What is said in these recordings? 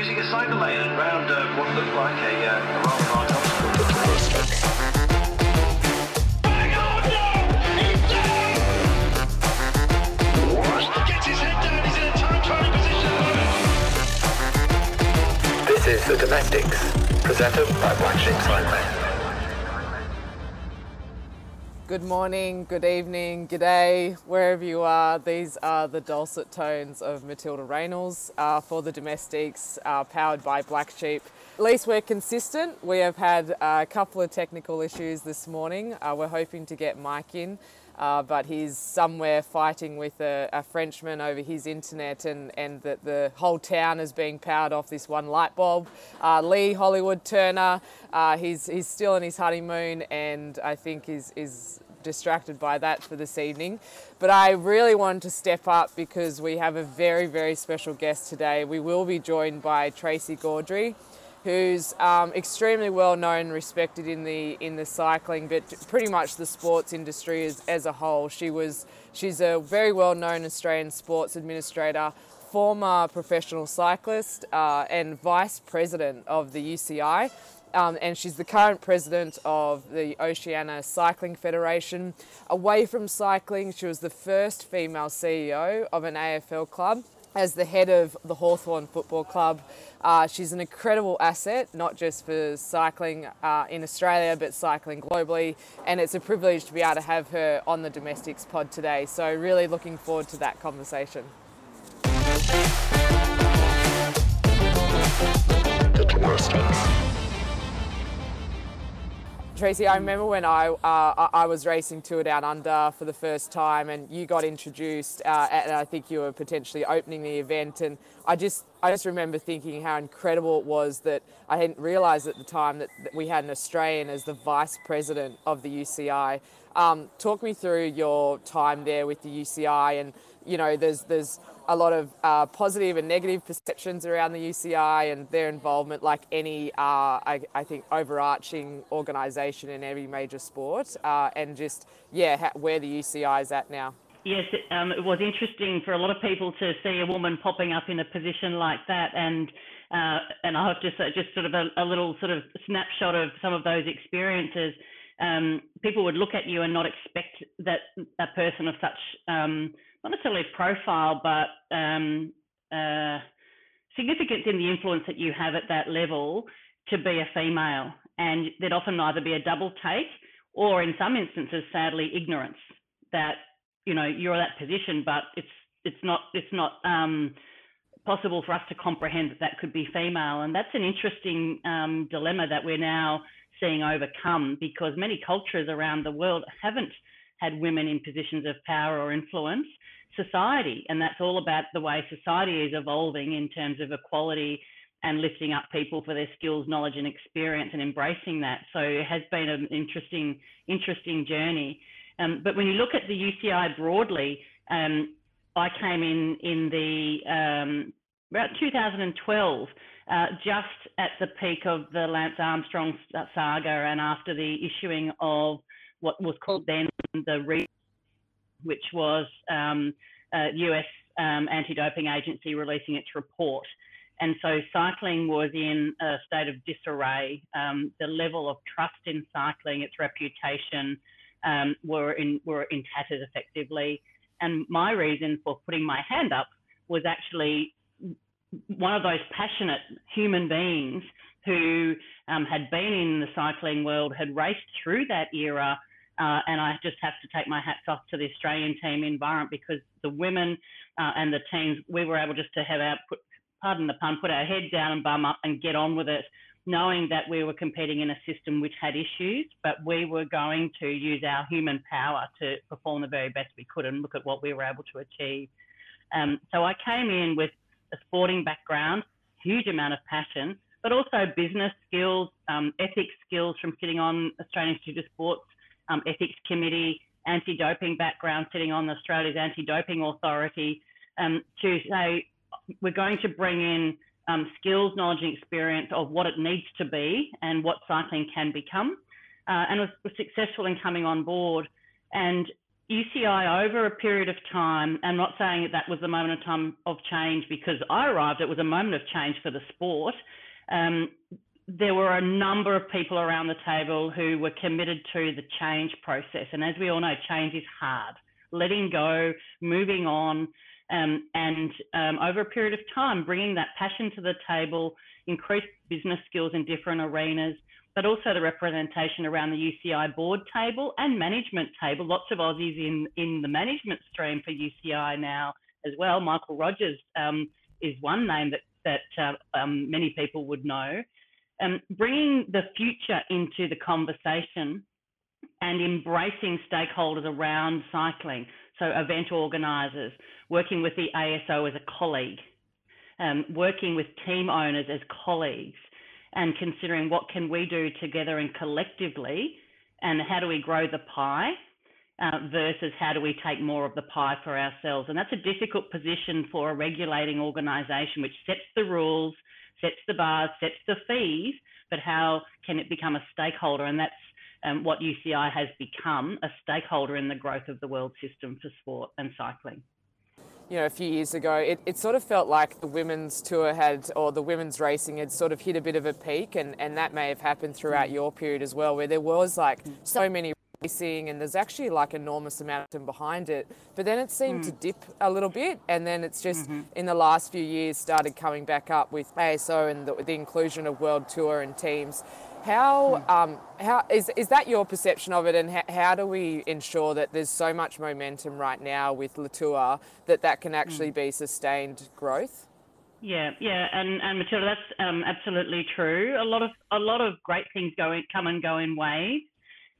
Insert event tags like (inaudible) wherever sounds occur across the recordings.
using a around uh, what looked like a, uh, a rather large. This is The Domestics, presented by Black Sheep Cycling. Good morning, good evening, good day, wherever you are. These are the dulcet tones of Matilda Reynolds uh, for the domestics, uh, powered by Black Sheep. At least we're consistent. We have had a couple of technical issues this morning. Uh, we're hoping to get Mike in, uh, but he's somewhere fighting with a, a Frenchman over his internet, and, and that the whole town is being powered off this one light bulb. Uh, Lee Hollywood Turner, uh, he's, he's still in his honeymoon, and I think is, is distracted by that for this evening. But I really wanted to step up because we have a very, very special guest today. We will be joined by Tracey Gaudry, who's um, extremely well known and respected in the in the cycling, but pretty much the sports industry as, as a whole. She was she's a very well known Australian sports administrator. Former professional cyclist uh, and vice president of the UCI, um, and she's the current president of the Oceania Cycling Federation. Away from cycling, she was the first female CEO of an AFL club. As the head of the Hawthorn Football Club, uh, she's an incredible asset, not just for cycling uh, in Australia, but cycling globally. And it's a privilege to be able to have her on the Domestics pod today. So, really looking forward to that conversation. The Domestics. Tracey, I remember when I uh, I was racing Tour Down Under for the first time, and you got introduced, uh, and I think you were potentially opening the event, and I just I just remember thinking how incredible it was that I hadn't realised at the time that, that we had an Australian as the vice president of the UCI. Um, talk me through your time there with the UCI, and you know, there's there's a lot of uh, positive and negative perceptions around the UCI and their involvement, like any, uh, I, I think, overarching organisation in every major sport, uh, and just yeah, ha- where the UCI is at now. Yes, um, it was interesting for a lot of people to see a woman popping up in a position like that, and uh, and I have to say, just sort of a, a little sort of snapshot of some of those experiences. Um, people would look at you and not expect that a person of such um, not necessarily profile, but um, uh, significance in the influence that you have at that level to be a female, and there'd often either be a double take, or in some instances, sadly, ignorance that you know you're that position, but it's it's not it's not um, possible for us to comprehend that that could be female, and that's an interesting um, dilemma that we're now seeing overcome because many cultures around the world haven't had women in positions of power or influence. Society, and that's all about the way society is evolving in terms of equality and lifting up people for their skills, knowledge, and experience, and embracing that. So it has been an interesting, interesting journey. Um, but when you look at the UCI broadly, um, I came in in the um, about 2012, uh, just at the peak of the Lance Armstrong saga, and after the issuing of what was called then the re- which was um, uh, US um, anti-doping agency releasing its report. And so cycling was in a state of disarray. Um, the level of trust in cycling, its reputation, um, were in were in tatters effectively. And my reason for putting my hand up was actually one of those passionate human beings who um, had been in the cycling world, had raced through that era. Uh, and I just have to take my hats off to the Australian team environment because the women uh, and the teams, we were able just to have our, put, pardon the pun, put our head down and bum up and get on with it, knowing that we were competing in a system which had issues, but we were going to use our human power to perform the very best we could and look at what we were able to achieve. Um, so I came in with a sporting background, huge amount of passion, but also business skills, um, ethics skills from sitting on Australian Institute of Sports um, Ethics Committee, anti-doping background, sitting on Australia's Anti-Doping Authority, um, to say we're going to bring in um, skills, knowledge, and experience of what it needs to be and what cycling can become. Uh, and was, was successful in coming on board. And UCI over a period of time, I'm not saying that that was the moment of time of change because I arrived, it was a moment of change for the sport. Um, there were a number of people around the table who were committed to the change process. And as we all know, change is hard. Letting go, moving on, um, and um, over a period of time, bringing that passion to the table, increased business skills in different arenas, but also the representation around the UCI board table and management table. Lots of Aussies in, in the management stream for UCI now as well. Michael Rogers um, is one name that, that uh, um, many people would know. Um, bringing the future into the conversation and embracing stakeholders around cycling. So event organisers, working with the ASO as a colleague, um, working with team owners as colleagues, and considering what can we do together and collectively and how do we grow the pie uh, versus how do we take more of the pie for ourselves. And that's a difficult position for a regulating organisation which sets the rules, sets the bars, sets the fees, but how can it become a stakeholder? And that's um, what UCI has become a stakeholder in the growth of the world system for sport and cycling you know, a few years ago, it, it sort of felt like the women's tour had, or the women's racing had sort of hit a bit of a peak, and, and that may have happened throughout mm. your period as well, where there was like so many racing and there's actually like enormous amount behind it. But then it seemed mm. to dip a little bit, and then it's just mm-hmm. in the last few years started coming back up with ASO and the, the inclusion of World Tour and teams. How, um, how is, is that your perception of it, and how, how, do we ensure that there's so much momentum right now with Latour that that can actually mm. be sustained growth? Yeah, yeah, and and Matilda, that's um, absolutely true. A lot of a lot of great things going come and go in waves,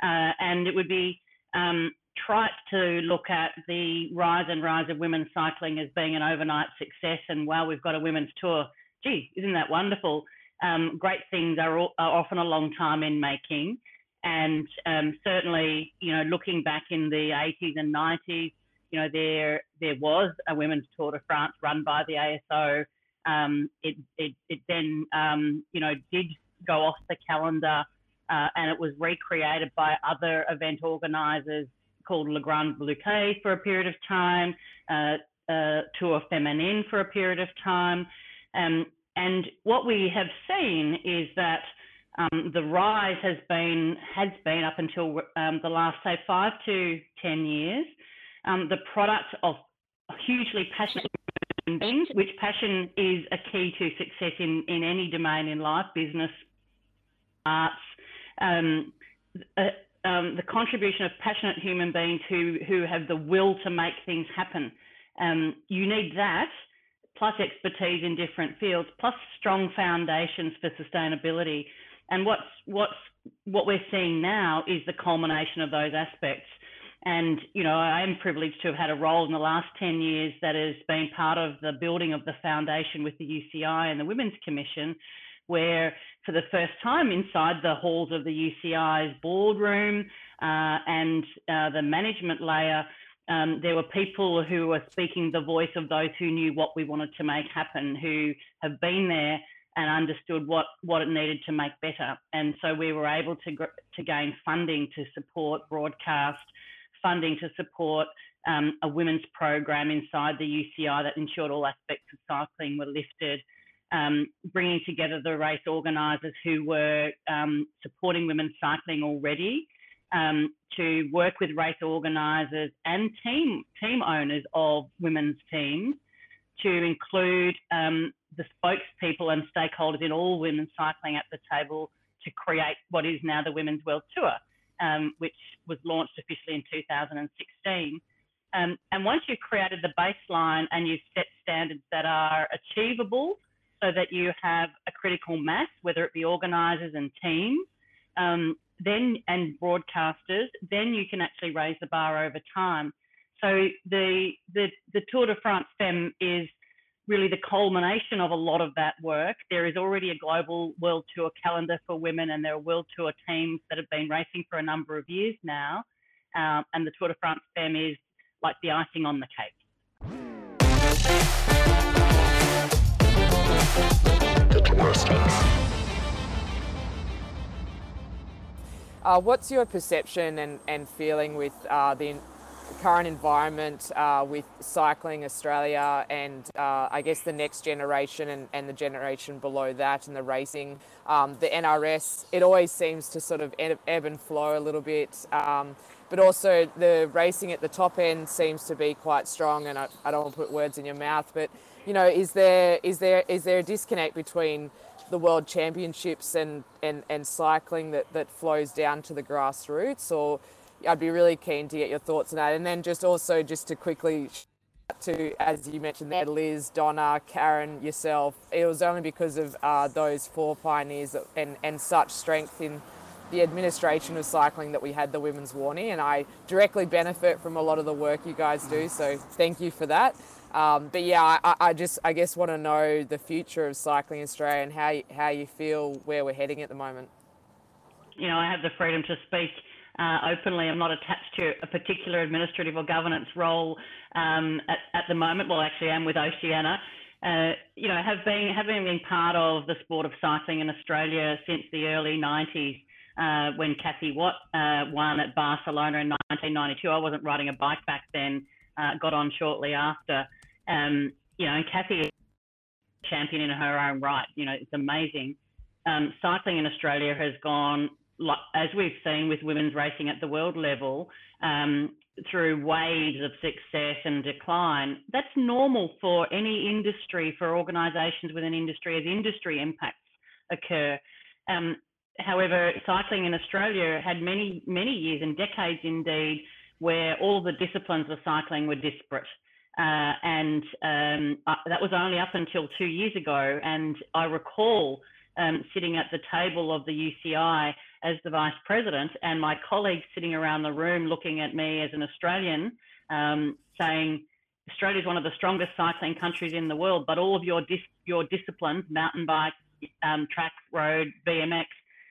uh, and it would be um, trite to look at the rise and rise of women's cycling as being an overnight success. And while we've got a women's tour, gee, isn't that wonderful? um, great things are, are, often a long time in making. And um, certainly, you know, looking back in the 80s and 90s, you know, there there was a women's Tour de France run by the ASO. Um, it, it, it then, um, you know, did go off the calendar uh, and it was recreated by other event organisers called Le Grande Boucle for a period of time, uh, uh, Tour Feminine for a period of time. Um, and what we have seen is that um, the rise has been has been up until um, the last say five to ten years. Um, the product of hugely passionate beings, which passion is a key to success in, in any domain in life, business, arts. Um, uh, um, the contribution of passionate human beings who who have the will to make things happen. Um, you need that plus expertise in different fields, plus strong foundations for sustainability. And what's what's what we're seeing now is the culmination of those aspects. And you know, I am privileged to have had a role in the last 10 years that has been part of the building of the foundation with the UCI and the Women's Commission, where for the first time inside the halls of the UCI's boardroom uh, and uh, the management layer, um, there were people who were speaking the voice of those who knew what we wanted to make happen, who have been there and understood what, what it needed to make better. And so we were able to, to gain funding to support broadcast, funding to support um, a women's program inside the UCI that ensured all aspects of cycling were lifted. Um, bringing together the race organisers who were um, supporting women's cycling already um, to work with race organisers and team team owners of women's teams to include um, the spokespeople and stakeholders in all women's cycling at the table to create what is now the Women's World Tour, um, which was launched officially in 2016. Um, and once you've created the baseline and you've set standards that are achievable so that you have a critical mass, whether it be organisers and teams, um, then and broadcasters, then you can actually raise the bar over time. So the the the Tour de France Femme is really the culmination of a lot of that work. There is already a global world tour calendar for women, and there are world tour teams that have been racing for a number of years now. Um, and the Tour de France Femme is like the icing on the cake. Uh, what's your perception and, and feeling with uh, the current environment uh, with Cycling Australia and uh, I guess the next generation and, and, the generation below that and the racing, um, the NRS, it always seems to sort of ebb, and flow a little bit. Um, but also the racing at the top end seems to be quite strong. And I, I don't want to put words in your mouth, but you know, is there is there is there a disconnect between the world championships and, and, and cycling that, that flows down to the grassroots? Or I'd be really keen to get your thoughts on that. And then just also just to quickly to, as you mentioned there, Liz, Donna, Karen, yourself, it was only because of uh, those four pioneers and, and such strength in the administration of cycling that we had the women's warning. And I directly benefit from a lot of the work you guys do. So thank you for that um, but yeah I, I, just I guess want to know the future of cycling in Australia and how you, how you feel where we're heading at the moment you know I have the freedom to speak uh, openly I'm not attached to a particular administrative or governance role um, at, at the moment well actually I'm with Oceania. uh, you know, have been having been part of the sport of cycling in Australia since the early 90s uh, when Kathy Watt uh, won at Barcelona in 1992. I wasn't riding a bike back then, uh, got on shortly after. Um, you know, Kathy is champion in her own right. You know, it's amazing. Um, cycling in Australia has gone, as we've seen with women's racing at the world level, um, through waves of success and decline. That's normal for any industry, for organisations within industry, as industry impacts occur. Um, However, cycling in Australia had many, many years and decades indeed where all the disciplines of cycling were disparate. Uh, and um, uh, that was only up until two years ago. And I recall um, sitting at the table of the UCI as the vice president, and my colleagues sitting around the room looking at me as an Australian, um, saying, Australia is one of the strongest cycling countries in the world, but all of your dis- your disciplines, mountain bike, um, track, road, BMX,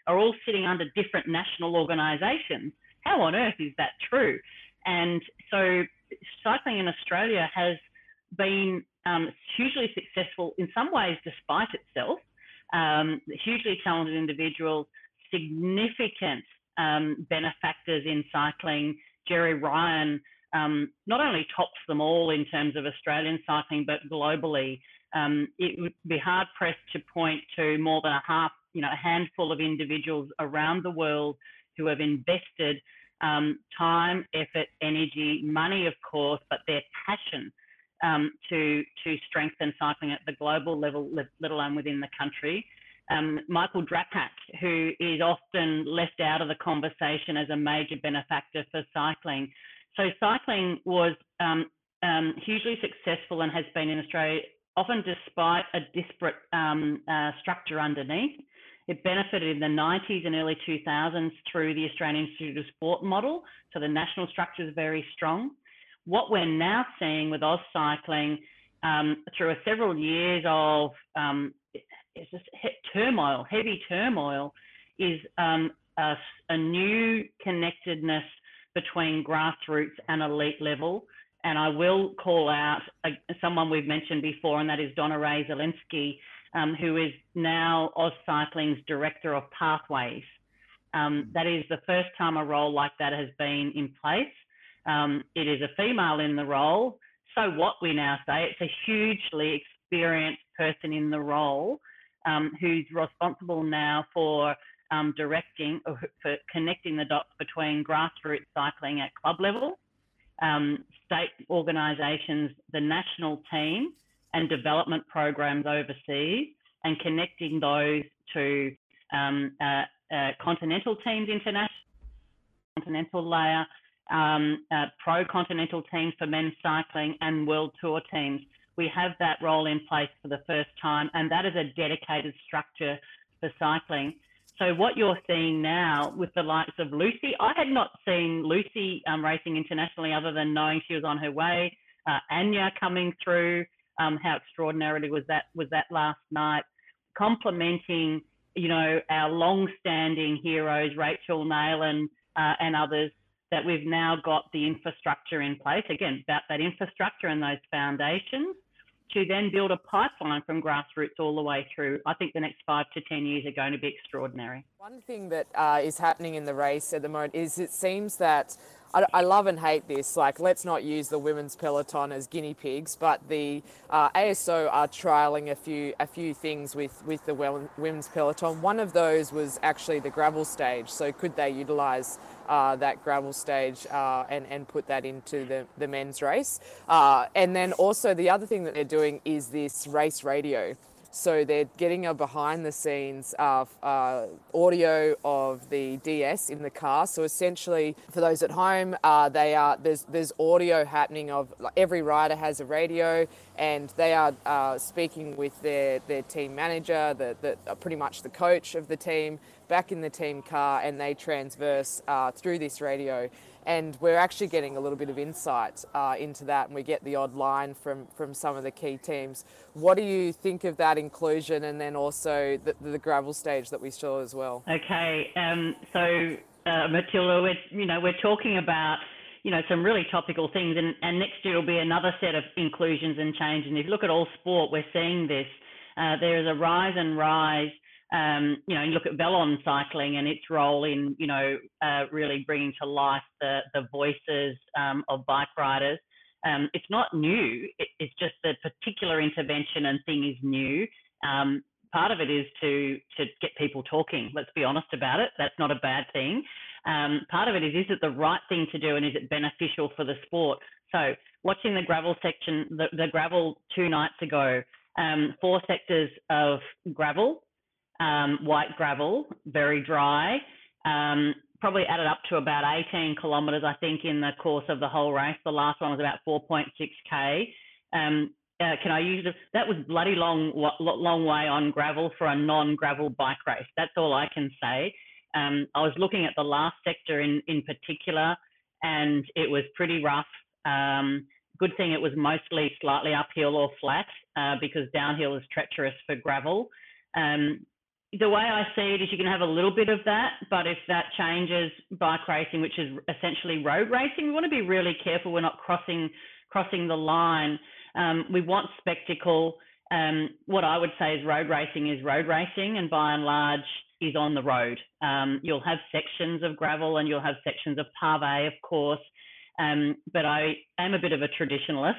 are all sitting under different national organisations. How on earth is that true? And so cycling in Australia has been um, hugely successful in some ways despite itself. Um, hugely talented individuals, significant um, benefactors in cycling. Gerry Ryan um, not only tops them all in terms of Australian cycling, but globally. Um, it would be hard pressed to point to more than a half you know, a handful of individuals around the world who have invested um, time, effort, energy, money, of course, but their passion um, to to strengthen cycling at the global level, let alone within the country. Um, Michael Drapac, who is often left out of the conversation as a major benefactor for cycling. So cycling was um, um, hugely successful and has been in Australia, often despite a disparate um, uh, structure underneath. It benefited in the 90s and early 2000s through the Australian Institute of Sport model. So the national structure is very strong. What we're now seeing with Oz Cycling um, through several years of um, just turmoil, heavy turmoil, is um, a, a, new connectedness between grassroots and elite level. And I will call out a, someone we've mentioned before, and that is Donna Rae-Szalinski, um, who is now Oz Cycling's Director of Pathways. Um, that is the first time a role like that has been in place. Um, it is a female in the role. So what we now say, it's a hugely experienced person in the role um, who's responsible now for um, directing or for connecting the dots between grassroots cycling at club level, um, state organisations, the national team, and development programs overseas and connecting those to um, uh, uh, continental teams international, continental layer, um, uh, pro continental teams for men's cycling and world tour teams. We have that role in place for the first time, and that is a dedicated structure for cycling. So what you're seeing now with the likes of Lucy, I had not seen Lucy um, racing internationally other than knowing she was on her way. Uh, Anya coming through, um, how extraordinarily was that was that last night, complementing you know our long-standing heroes Rachel Neylan uh, and others that we've now got the infrastructure in place. Again about that infrastructure and those foundations to then build a pipeline from grassroots all the way through. I think the next five to 10 years are going to be extraordinary. One thing that uh, is happening in the race at the moment is it seems that I, I, love and hate this. Like, let's not use the women's peloton as guinea pigs, but the uh, ASO are trialing a few a few things with with the women's peloton. One of those was actually the gravel stage. So, could they utilise uh, that gravel stage uh, and and put that into the the men's race? Uh, and then also the other thing that they're doing is this race radio. So they're getting a behind the scenes uh, uh, audio of the DS in the car. So essentially, for those at home, uh, they are there's there's audio happening of like, every rider has a radio, and they are uh, speaking with their their team manager, the, the uh, pretty much the coach of the team, back in the team car, and they transverse uh, through this radio and we're actually getting a little bit of insight uh, into that and we get the odd line from, from some of the key teams. What do you think of that inclusion and then also the, the gravel stage that we saw as well? Okay, um, so uh, Matilda, we're, you know, we're talking about you know some really topical things and, and next year will be another set of inclusions and change and if you look at all sport we're seeing this uh, there is a rise and rise um, you know, you look at Velon cycling and its role in, you know, uh, really bringing to life the, the voices um, of bike riders. Um, it's not new. It, it's just the particular intervention and thing is new. Um, part of it is to to get people talking. Let's be honest about it. That's not a bad thing. Um, part of it is is it the right thing to do and is it beneficial for the sport? So watching the gravel section, the, the gravel two nights ago, um, four sectors of gravel um, white gravel, very dry. Um, probably added up to about 18 kilometres, I think, in the course of the whole race. The last one was about 4.6k. Um, uh, can I use it? That was bloody long, long way on gravel for a non-gravel bike race. That's all I can say. Um, I was looking at the last sector in in particular, and it was pretty rough. Um, good thing it was mostly slightly uphill or flat uh, because downhill is treacherous for gravel. Um, the way I see it is you can have a little bit of that, but if that changes bike racing, which is essentially road racing, we want to be really careful we're not crossing crossing the line. Um, we want spectacle. Um, what I would say is road racing is road racing, and by and large is on the road. Um, you'll have sections of gravel and you'll have sections of pave, of course. Um, but I am a bit of a traditionalist,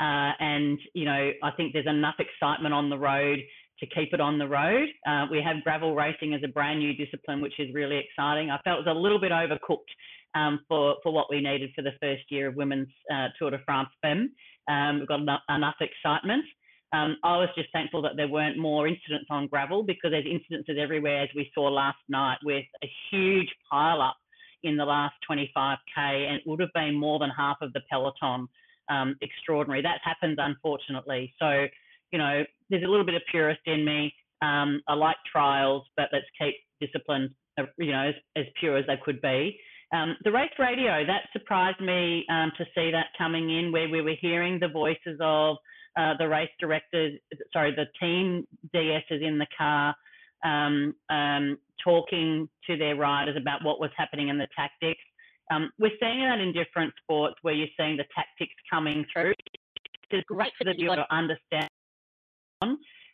uh, and you know I think there's enough excitement on the road to keep it on the road. Uh, we have gravel racing as a brand new discipline, which is really exciting. I felt it was a little bit overcooked um, for, for what we needed for the first year of women's uh, Tour de France Femme. Um, we've got enough, enough excitement. Um, I was just thankful that there weren't more incidents on gravel because there's incidences everywhere, as we saw last night, with a huge pile up in the last 25k, and it would have been more than half of the peloton. Um, extraordinary. That happens, unfortunately. So you know, there's a little bit of purist in me. Um, I like trials, but let's keep disciplines, uh, you know, as, as pure as they could be. Um, the race radio, that surprised me um, to see that coming in where we were hearing the voices of uh, the race directors, sorry, the team DSs in the car um, um, talking to their riders about what was happening in the tactics. Um, we're seeing that in different sports where you're seeing the tactics coming through. It's great for the viewer to understand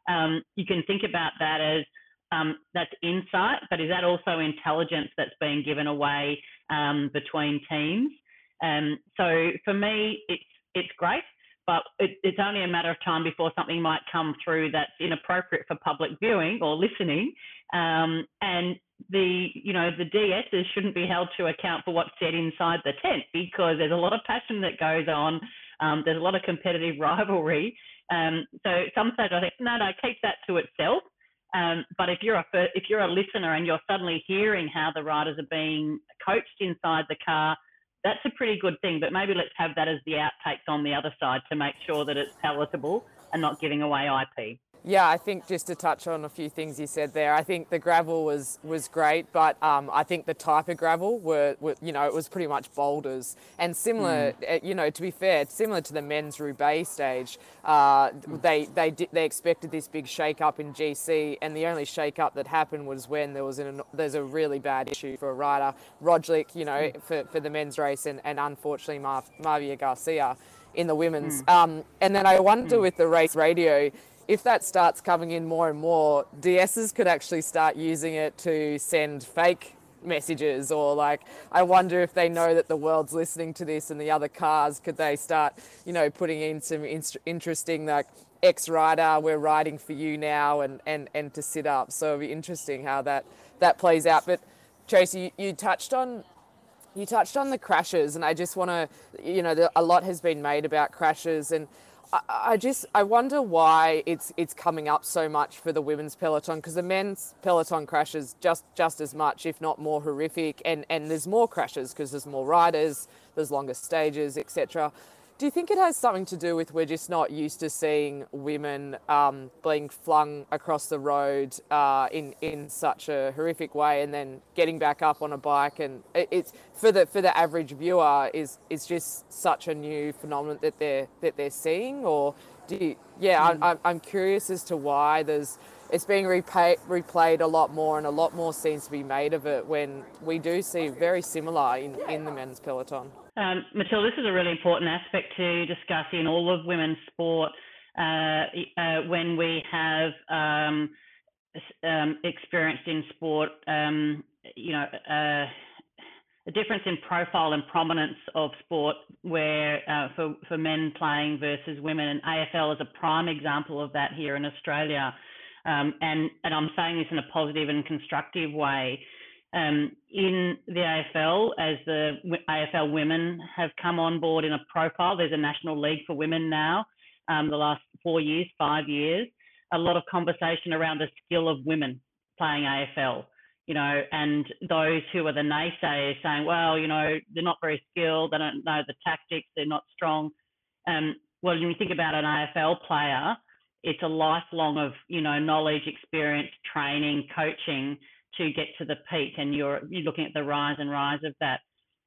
um, you can think about that as um, that's insight, but is that also intelligence that's being given away um, between teams? Um, so for me, it's it's great, but it, it's only a matter of time before something might come through that's inappropriate for public viewing or listening, um, and the you know the DSs shouldn't be held to account for what's said inside the tent because there's a lot of passion that goes on. Um, there's a lot of competitive (laughs) rivalry, um, so at some stage I think, no, no, keep that to itself. Um, but if you're a if you're a listener and you're suddenly hearing how the riders are being coached inside the car, that's a pretty good thing. But maybe let's have that as the outtakes on the other side to make sure that it's palatable and not giving away IP. Yeah, I think just to touch on a few things you said there, I think the gravel was was great, but um, I think the type of gravel were, were, you know, it was pretty much boulders and similar. Mm. You know, to be fair, similar to the men's Roubaix stage, uh, they they did, they expected this big shake up in GC, and the only shake up that happened was when there was an there's a really bad issue for a rider, Roglic, you know, mm. for, for the men's race, and, and unfortunately Mar- Mavi Garcia in the women's. Mm. Um, and then I wonder mm. with the race radio if that starts coming in more and more, DSs could actually start using it to send fake messages or like I wonder if they know that the world's listening to this and the other cars could they start you know putting in some in- interesting like ex rider we're riding for you now and and and to sit up. So it'll be interesting how that that plays out. But Tracey you, you touched on you touched on the crashes and I just want to you know a lot has been made about crashes and I just I wonder why it's it's coming up so much for the women's peloton because the men's peloton crashes just just as much if not more horrific and and there's more crashes because there's more riders there's longer stages etc do you think it has something to do with we're just not used to seeing women um, being flung across the road uh, in in such a horrific way, and then getting back up on a bike, and it, it's for the for the average viewer is is just such a new phenomenon that they're that they're seeing, or do you, yeah, mm. I'm, I'm curious as to why there's it's being repay, replayed a lot more and a lot more seems to be made of it when we do see very similar in, in the men's peloton. Um, Matilda, this is a really important aspect to discuss in all of women's sport uh, uh, when we have um, um, experienced in sport, um, you know, uh, a difference in profile and prominence of sport where uh, for, for men playing versus women. And AFL is a prime example of that here in Australia. Um, and, and I'm saying this in a positive and constructive way um, in the AFL as the AFL women have come on board in a profile. There's a national league for women now, um, the last four years, five years. A lot of conversation around the skill of women playing AFL, you know, and those who are the naysayers saying, well, you know, they're not very skilled, they don't know the tactics, they're not strong. Um, well, when you think about an AFL player, it's a lifelong of, you know, knowledge, experience, training, coaching to get to the peak and you're you're looking at the rise and rise of that.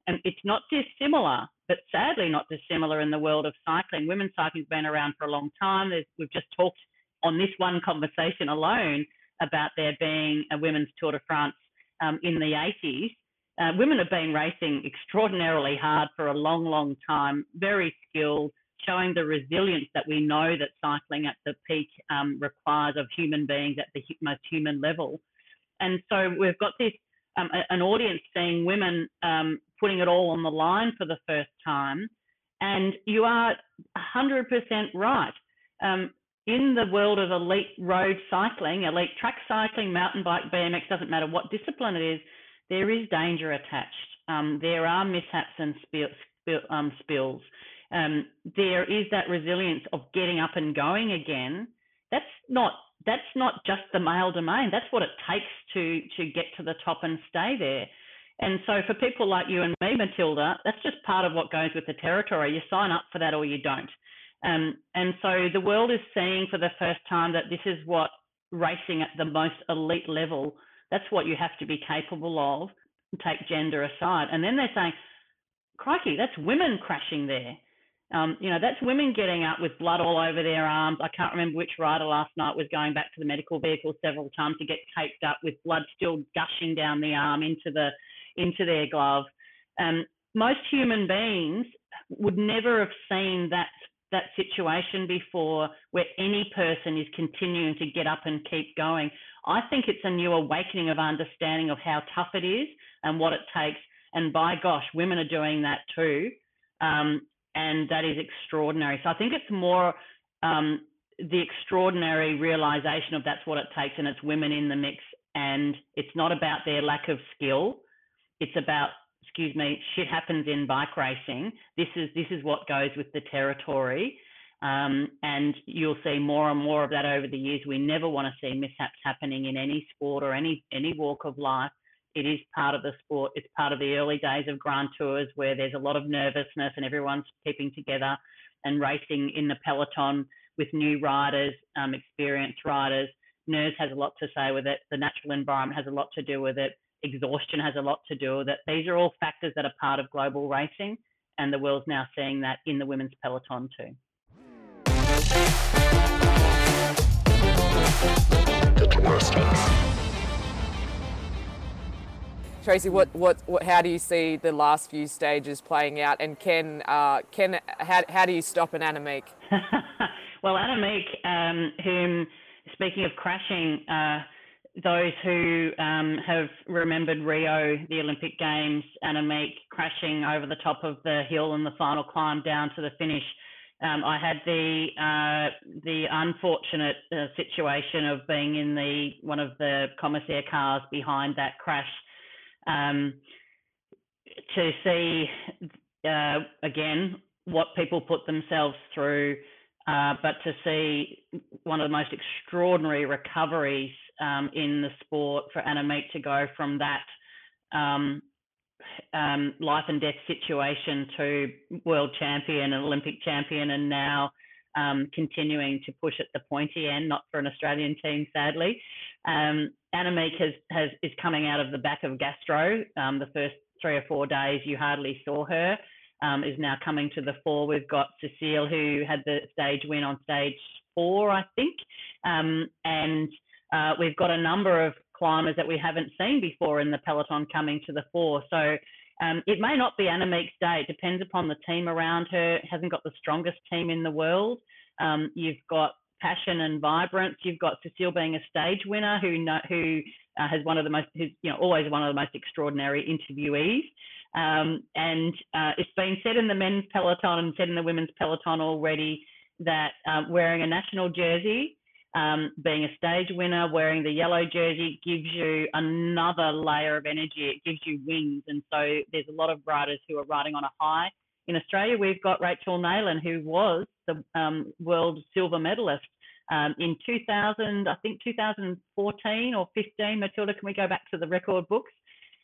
And it's not dissimilar but sadly not dissimilar in the world of cycling. Women's cycling's been around for a long time. There's, we've just talked on this one conversation alone about there being a women's tour de france um, in the 80s uh, women have been racing extraordinarily hard for a long long time very skilled showing the resilience that we know that cycling at the peak um, requires of human beings at the most human level and so we've got this um, an audience seeing women um, putting it all on the line for the first time. And you are 100% right. Um, in the world of elite road cycling, elite track cycling, mountain bike, BMX, doesn't matter what discipline it is, there is danger attached. Um, there are mishaps and spill, spill, um, spills. Um, there is that resilience of getting up and going again. That's not that's not just the male domain. That's what it takes to to get to the top and stay there. And so for people like you and me, Matilda, that's just part of what goes with the territory. You sign up for that or you don't. Um, and so the world is seeing for the first time that this is what racing at the most elite level, that's what you have to be capable of, take gender aside. And then they're saying, crikey, that's women crashing there. Um, you know, that's women getting up with blood all over their arms. I can't remember which rider last night was going back to the medical vehicle several times to get taped up with blood still gushing down the arm into the into their glove. Um, most human beings would never have seen that that situation before where any person is continuing to get up and keep going. I think it's a new awakening of understanding of how tough it is and what it takes. And by gosh, women are doing that too. Um, and that is extraordinary. So I think it's more um, the extraordinary realization of that's what it takes, and it's women in the mix, and it's not about their lack of skill. It's about excuse me, shit happens in bike racing. This is this is what goes with the territory. Um, and you'll see more and more of that over the years. We never want to see mishaps happening in any sport or any any walk of life it is part of the sport. It's part of the early days of Grand Tours where there's a lot of nervousness and everyone's keeping together and racing in the peloton with new riders, um, experienced riders. Nerves has a lot to say with it. The natural environment has a lot to do with it. Exhaustion has a lot to do with it. These are all factors that are part of global racing, and the world's now seeing that in the women's peloton too. The. Tracey, what, what, what, how do you see the last few stages playing out? And Ken, uh, Ken how, how do you stop an Annemiek? (laughs) well, Annemiek, um, whom, speaking of crashing, uh, those who um, have remembered Rio, the Olympic Games, Annemiek crashing over the top of the hill in the final climb down to the finish. Um, I had the uh, the unfortunate uh, situation of being in the one of the commissaire cars behind that crash. Um, to see uh, again what people put themselves through, uh, but to see one of the most extraordinary recoveries um, in the sport for Annemiek to go from that um, um, life and death situation to world champion and Olympic champion, and now um, continuing to push at the pointy end, not for an Australian team, sadly. Annemiek has, has, is coming out of the back of gastro. Um, the first three or four days, you hardly saw her. Um, is now coming to the fore. We've got Cecile, who had the stage win on stage four, I think, um, and uh, we've got a number of climbers that we haven't seen before in the peloton coming to the fore. So um, it may not be Annemiek's day. It depends upon the team around her. Hasn't got the strongest team in the world. Um, you've got passion and vibrance. You've got Cecile being a stage winner who who uh, has one of the most, who's you know always one of the most extraordinary interviewees. Um, and uh, it's been said in the men's peloton and said in the women's peloton already that uh, wearing a national jersey um, being a stage winner, wearing the yellow jersey gives you another layer of energy. It gives you wings. And so there's a lot of riders who are riding on a high. In Australia, we've got Rachel Neylan, who was the um, world silver medalist um, in 2000, I think 2014 or 15. Matilda, can we go back to the record books?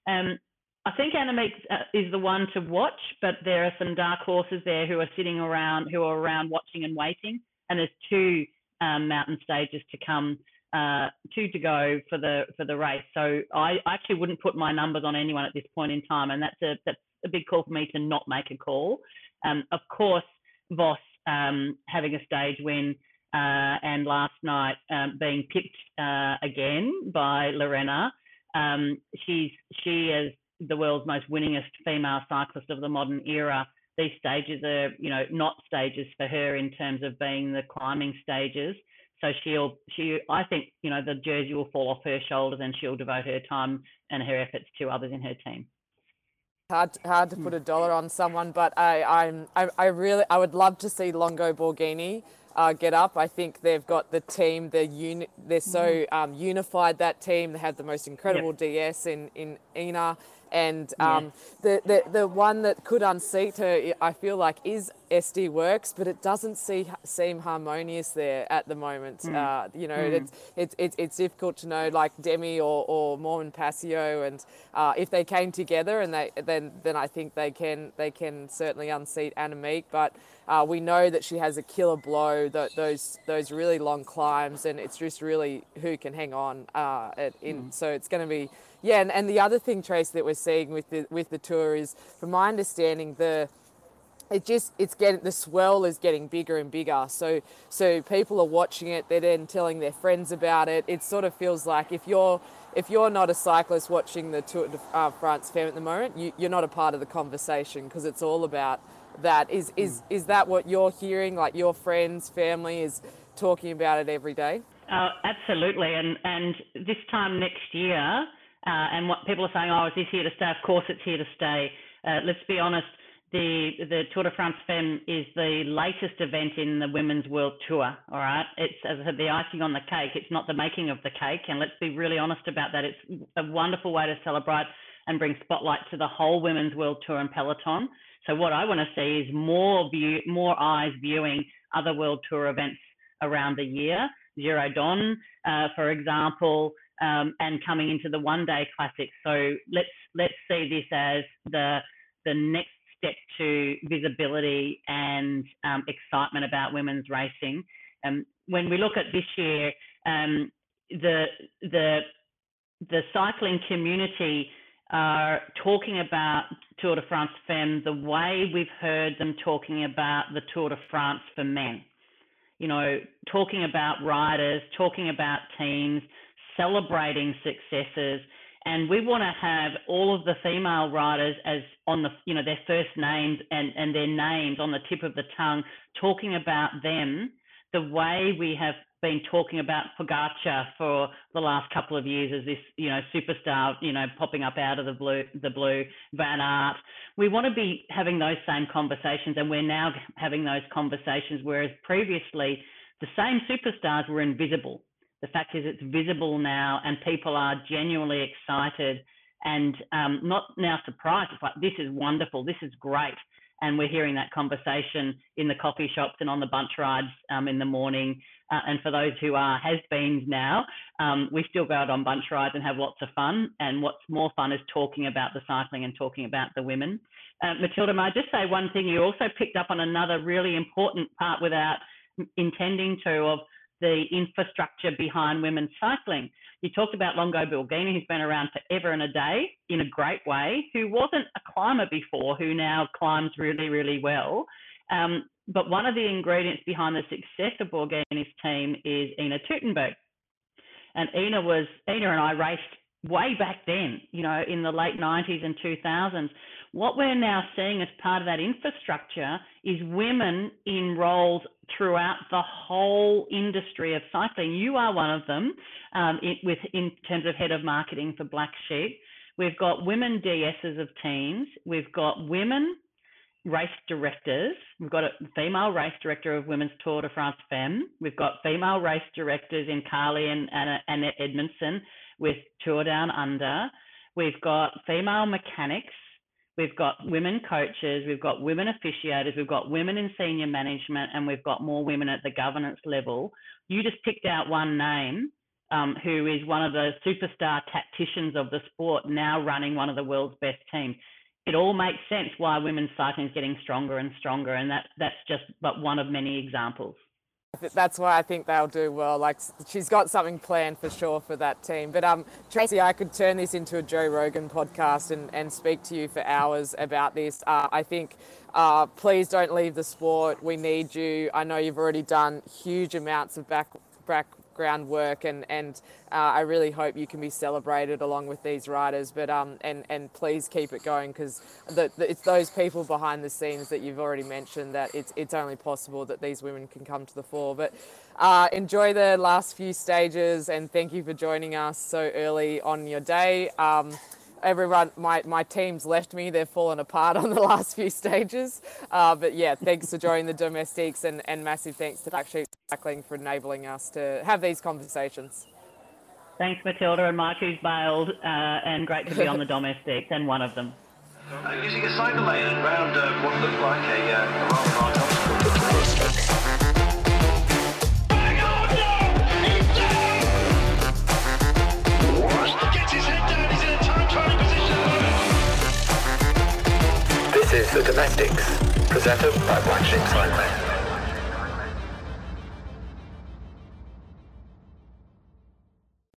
Um, I think Annemiek uh, is the one to watch, but there are some dark horses there who are sitting around, who are around watching and waiting. And there's two um, mountain stages to come, uh, two to go for the for the race. So I actually wouldn't put my numbers on anyone at this point in time, and that's a that's a big call for me to not make a call. Um, of course, Vos um, having a stage win. Uh, and last night um, being picked uh, again by Lorena, um, she's she is the world's most winningest female cyclist of the modern era these stages are, you know, not stages for her in terms of being the climbing stages. So she'll, she, I think, you know, the jersey will fall off her shoulders and she'll devote her time and her efforts to others in her team. Hard, hard to put a dollar on someone, but I, I'm, I, I really, I would love to see Longo Borghini uh, get up. I think they've got the team. They're uni- they're so um, unified. That team. They have the most incredible yep. DS in in Ina. And um, the, the the one that could unseat her, I feel like, is SD Worx, but it doesn't see, seem harmonious there at the moment. Mm. Uh, you know, mm. it's, it's, it's, it's difficult to know, like Demi or, or Moolman Pasio, and uh, if they came together, and they then then I think they can they can certainly unseat Annemiek. But uh, we know that she has a killer blow, those those really long climbs, and it's just really who can hang on. Uh, in, mm. So it's going to be yeah, and, and the other thing, Trace, that we're seeing with the with the tour is, from my understanding, the it just it's getting the swell is getting bigger and bigger. So so people are watching it. They're then telling their friends about it. It sort of feels like if you're if you're not a cyclist watching the Tour de uh, France Femme at the moment, you, you're not a part of the conversation because it's all about that. Is is is that what you're hearing? Like your friends, family is talking about it every day. Uh, absolutely, and and this time next year uh, and what people are saying, oh, is this here to stay? Of course, it's here to stay. Uh, let's be honest. The the Tour de France Femme is the latest event in the Women's World Tour. All right, it's as I said, the icing on the cake. It's not the making of the cake, and let's be really honest about that. It's a wonderful way to celebrate and bring spotlight to the whole Women's World Tour and peloton. So what I want to see is more view, more eyes viewing other World Tour events around the year. Giro Donne, uh, for example, um, and coming into the one day classic. So let's let's see this as the the next step to visibility and um, excitement about women's racing. Um, when we look at this year, um, the the the cycling community are talking about Tour de France Femme the way we've heard them talking about the Tour de France for men. You know, talking about riders, talking about teams, celebrating successes. And we want to have all of the female riders as on the, you know, their first names and, and their names on the tip of the tongue, talking about them the way we have been talking about Pogacar for the last couple of years as this, you know, superstar, you know, popping up out of the blue, the blue, Van Aert. We want to be having those same conversations, and we're now having those conversations, whereas previously the same superstars were invisible. The fact is, it's visible now, and people are genuinely excited and um, not now surprised. It's like, this is wonderful, this is great. And we're hearing that conversation in the coffee shops and on the bunch rides um, in the morning. Uh, and for those who are has-beens now, um, we still go out on bunch rides and have lots of fun. And what's more fun is talking about the cycling and talking about the women. Uh, Matilda, may I just say one thing? You also picked up on another really important part without intending to of the infrastructure behind women's cycling. You talked about Longo Borghini, who's been around forever and a day in a great way, who wasn't a climber before, who now climbs really, really well. Um, but one of the ingredients behind the success of Borghini's team is Ina Teutenberg. And Ina was, Ina and I raced way back then, you know, in the late 90s and 2000s. What we're now seeing as part of that infrastructure is women in roles throughout the whole industry of cycling. You are one of them um, it, with, in terms of head of marketing for Black Sheep. We've got women DSs of teams. We've got women race directors. We've got a female race director of Women's Tour de France Femme. We've got female race directors in Carly and Annette Edmondson with Tour Down Under. We've got female mechanics We've got women coaches, we've got women officiators, we've got women in senior management, and we've got more women at the governance level. You just picked out one name um, who is one of the superstar tacticians of the sport, now running one of the world's best teams. It all makes sense why women's cycling is getting stronger and stronger, and that, that's just but one of many examples. That's why I think they'll do well. Like she's got something planned for sure for that team. But um, Tracey, I could turn this into a Joe Rogan podcast and, and speak to you for hours about this. Uh, I think uh, please don't leave the sport. We need you. I know you've already done huge amounts of back back groundwork and and uh, I really hope you can be celebrated along with these riders but um and and please keep it going because it's those people behind the scenes that you've already mentioned that it's it's only possible that these women can come to the fore. But uh, enjoy the last few stages and thank you for joining us so early on your day. Um, everyone, my, my team's left me. They've fallen apart on the (laughs) last few stages. Uh, but yeah, thanks for joining the domestics and, and massive thanks to Black Sheep Cycling for enabling us to have these conversations. Thanks, Matilda and Mike, who's bailed, uh, and great to be on the (laughs) domestics and one of them. Uh, using a cycle lane around uh, what looked like a, uh, a The Domestics, presented by Black Sheep Cycling.